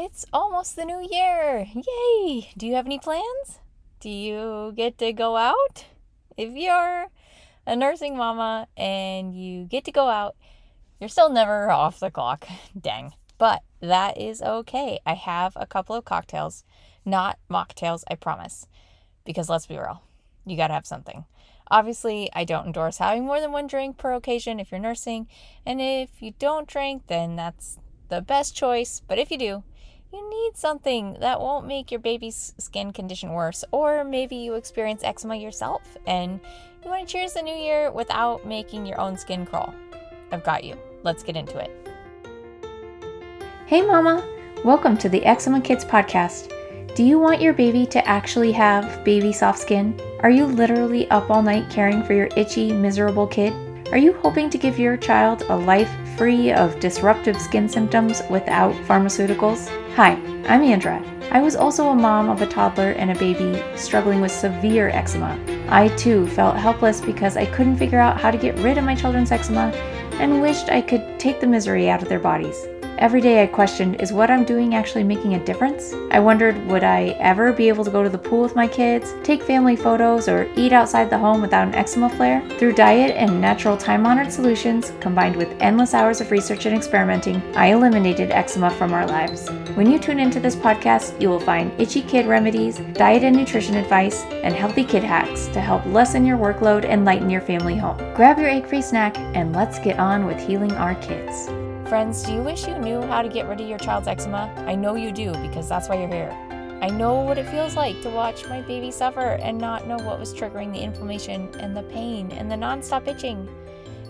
It's almost the new year. Yay! Do you have any plans? Do you get to go out? If you're a nursing mama and you get to go out, you're still never off the clock. Dang. But that is okay. I have a couple of cocktails, not mocktails, I promise. Because let's be real, you gotta have something. Obviously, I don't endorse having more than one drink per occasion if you're nursing, and if you don't drink, then that's the best choice. But if you do, you need something that won't make your baby's skin condition worse, or maybe you experience eczema yourself and you want to cheers the new year without making your own skin crawl. I've got you. Let's get into it. Hey, Mama! Welcome to the Eczema Kids podcast. Do you want your baby to actually have baby soft skin? Are you literally up all night caring for your itchy, miserable kid? Are you hoping to give your child a life free of disruptive skin symptoms without pharmaceuticals? Hi, I'm Andra. I was also a mom of a toddler and a baby struggling with severe eczema. I too felt helpless because I couldn't figure out how to get rid of my children's eczema and wished I could take the misery out of their bodies. Every day I questioned is what I'm doing actually making a difference? I wondered would I ever be able to go to the pool with my kids, take family photos, or eat outside the home without an eczema flare? Through diet and natural time honored solutions, combined with endless hours of research and experimenting, I eliminated eczema from our lives. When you tune into this podcast, you will find itchy kid remedies, diet and nutrition advice, and healthy kid hacks to help lessen your workload and lighten your family home. Grab your egg free snack and let's get on with healing our kids. Friends, do you wish you knew how to get rid of your child's eczema? I know you do because that's why you're here. I know what it feels like to watch my baby suffer and not know what was triggering the inflammation and the pain and the nonstop itching.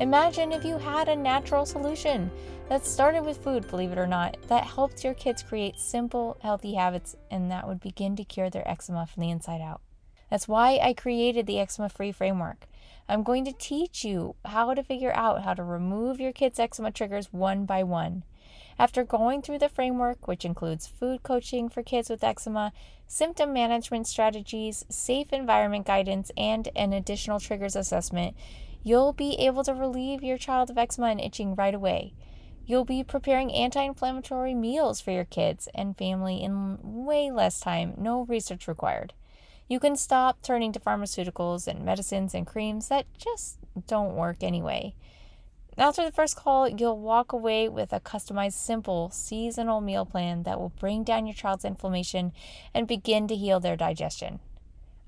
Imagine if you had a natural solution that started with food, believe it or not, that helped your kids create simple, healthy habits and that would begin to cure their eczema from the inside out. That's why I created the eczema free framework. I'm going to teach you how to figure out how to remove your kids' eczema triggers one by one. After going through the framework, which includes food coaching for kids with eczema, symptom management strategies, safe environment guidance, and an additional triggers assessment, you'll be able to relieve your child of eczema and itching right away. You'll be preparing anti inflammatory meals for your kids and family in way less time, no research required. You can stop turning to pharmaceuticals and medicines and creams that just don't work anyway. After the first call, you'll walk away with a customized, simple, seasonal meal plan that will bring down your child's inflammation and begin to heal their digestion.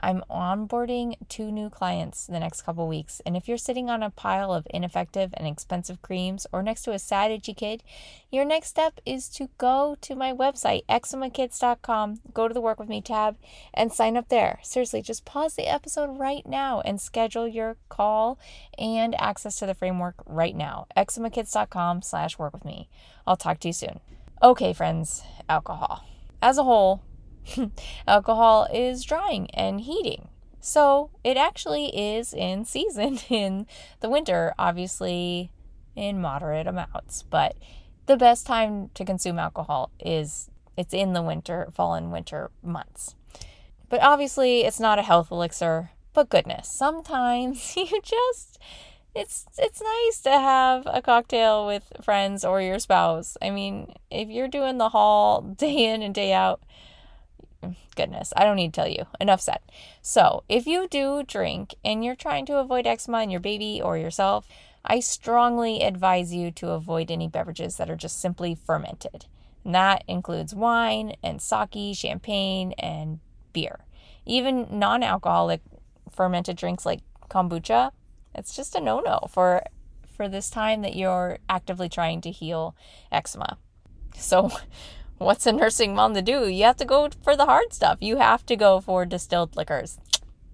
I'm onboarding two new clients the next couple weeks, and if you're sitting on a pile of ineffective and expensive creams or next to a sad itchy kid, your next step is to go to my website, eczemakids.com, go to the Work With Me tab, and sign up there. Seriously, just pause the episode right now and schedule your call and access to the framework right now. eczemakids.com slash work with me. I'll talk to you soon. Okay, friends, alcohol. As a whole, alcohol is drying and heating. So it actually is in season in the winter, obviously in moderate amounts. But the best time to consume alcohol is it's in the winter, fall and winter months. But obviously it's not a health elixir. But goodness, sometimes you just it's it's nice to have a cocktail with friends or your spouse. I mean, if you're doing the hall day in and day out, goodness, I don't need to tell you. Enough said. So, if you do drink and you're trying to avoid eczema in your baby or yourself, I strongly advise you to avoid any beverages that are just simply fermented. And that includes wine and sake, champagne, and beer. Even non alcoholic fermented drinks like kombucha, it's just a no no for for this time that you're actively trying to heal eczema. So what's a nursing mom to do? You have to go for the hard stuff. You have to go for distilled liquors.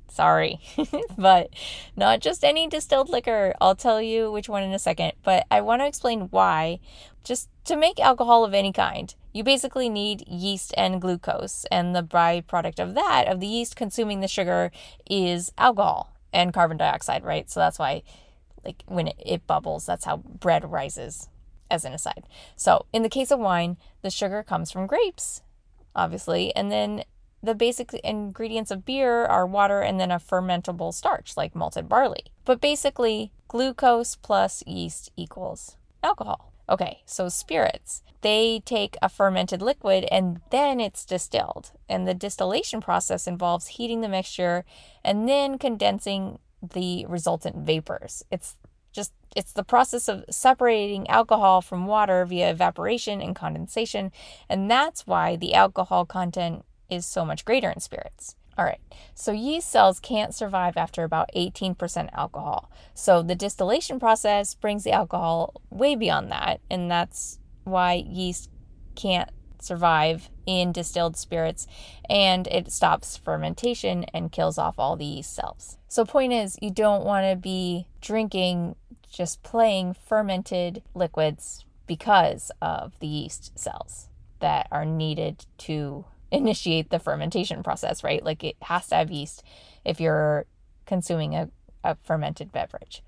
Sorry, but not just any distilled liquor. I'll tell you which one in a second, but I want to explain why. Just to make alcohol of any kind, you basically need yeast and glucose, and the byproduct of that, of the yeast consuming the sugar, is alcohol and carbon dioxide, right? So that's why, like, when it, it bubbles, that's how bread rises as an aside. So, in the case of wine, the sugar comes from grapes, obviously, and then the basic ingredients of beer are water and then a fermentable starch like malted barley. But basically, glucose plus yeast equals alcohol. Okay, so spirits. They take a fermented liquid and then it's distilled. And the distillation process involves heating the mixture and then condensing the resultant vapors. It's just it's the process of separating alcohol from water via evaporation and condensation, and that's why the alcohol content is so much greater in spirits. All right, so yeast cells can't survive after about 18% alcohol. So the distillation process brings the alcohol way beyond that, and that's why yeast can't survive in distilled spirits and it stops fermentation and kills off all the yeast cells. So point is you don't want to be drinking just playing fermented liquids because of the yeast cells that are needed to initiate the fermentation process, right? Like it has to have yeast if you're consuming a, a fermented beverage.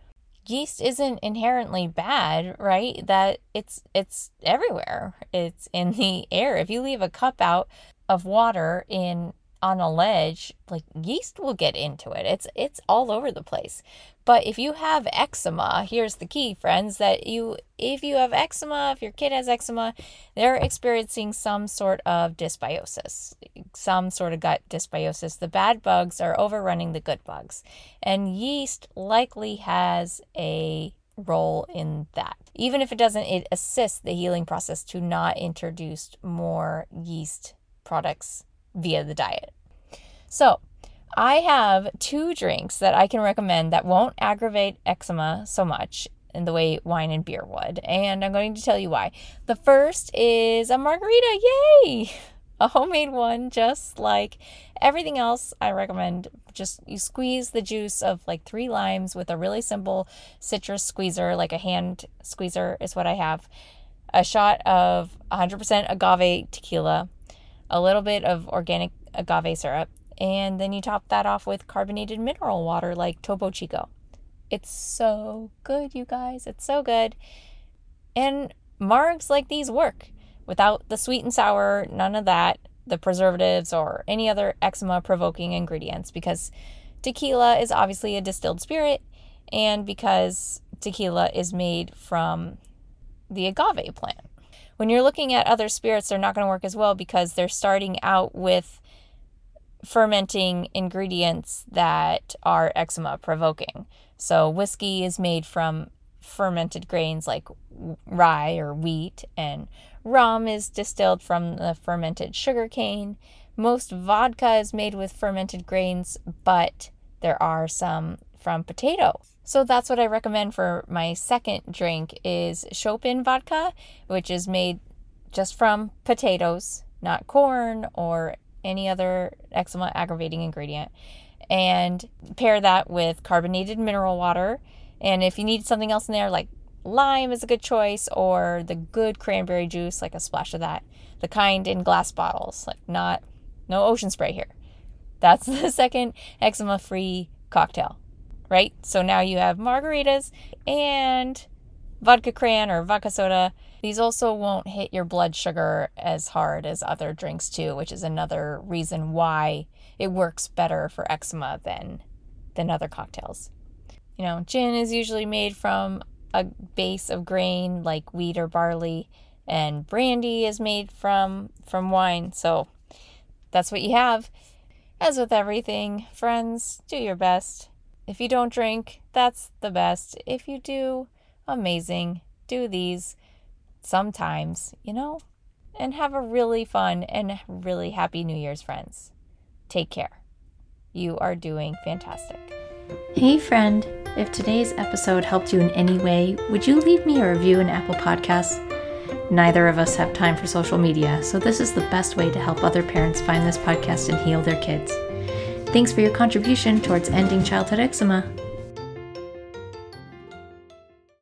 Yeast isn't inherently bad, right? That it's it's everywhere. It's in the air. If you leave a cup out of water in on a ledge, like yeast will get into it. It's it's all over the place. But if you have eczema, here's the key, friends, that you if you have eczema, if your kid has eczema, they're experiencing some sort of dysbiosis, some sort of gut dysbiosis. The bad bugs are overrunning the good bugs. And yeast likely has a role in that. Even if it doesn't, it assists the healing process to not introduce more yeast products via the diet. So, I have two drinks that I can recommend that won't aggravate eczema so much in the way wine and beer would, and I'm going to tell you why. The first is a margarita, yay! A homemade one, just like everything else I recommend. Just you squeeze the juice of like three limes with a really simple citrus squeezer, like a hand squeezer is what I have. A shot of 100% agave tequila, a little bit of organic agave syrup, and then you top that off with carbonated mineral water like Topo Chico. It's so good, you guys. It's so good. And margs like these work without the sweet and sour, none of that, the preservatives or any other eczema provoking ingredients because tequila is obviously a distilled spirit and because tequila is made from the agave plant when you're looking at other spirits, they're not going to work as well because they're starting out with fermenting ingredients that are eczema provoking. So, whiskey is made from fermented grains like rye or wheat, and rum is distilled from the fermented sugar cane. Most vodka is made with fermented grains, but there are some from potato. So that's what I recommend for my second drink is Chopin vodka, which is made just from potatoes, not corn or any other eczema aggravating ingredient. And pair that with carbonated mineral water. And if you need something else in there, like lime is a good choice, or the good cranberry juice, like a splash of that. The kind in glass bottles, like not, no ocean spray here. That's the second eczema free cocktail right? So now you have margaritas and vodka cran or vodka soda. These also won't hit your blood sugar as hard as other drinks too, which is another reason why it works better for eczema than than other cocktails. You know, gin is usually made from a base of grain like wheat or barley, and brandy is made from from wine. So that's what you have. As with everything, friends, do your best. If you don't drink, that's the best. If you do, amazing. Do these sometimes, you know? And have a really fun and really happy New Year's, friends. Take care. You are doing fantastic. Hey, friend. If today's episode helped you in any way, would you leave me a review in Apple Podcasts? Neither of us have time for social media, so this is the best way to help other parents find this podcast and heal their kids. Thanks for your contribution towards ending childhood eczema.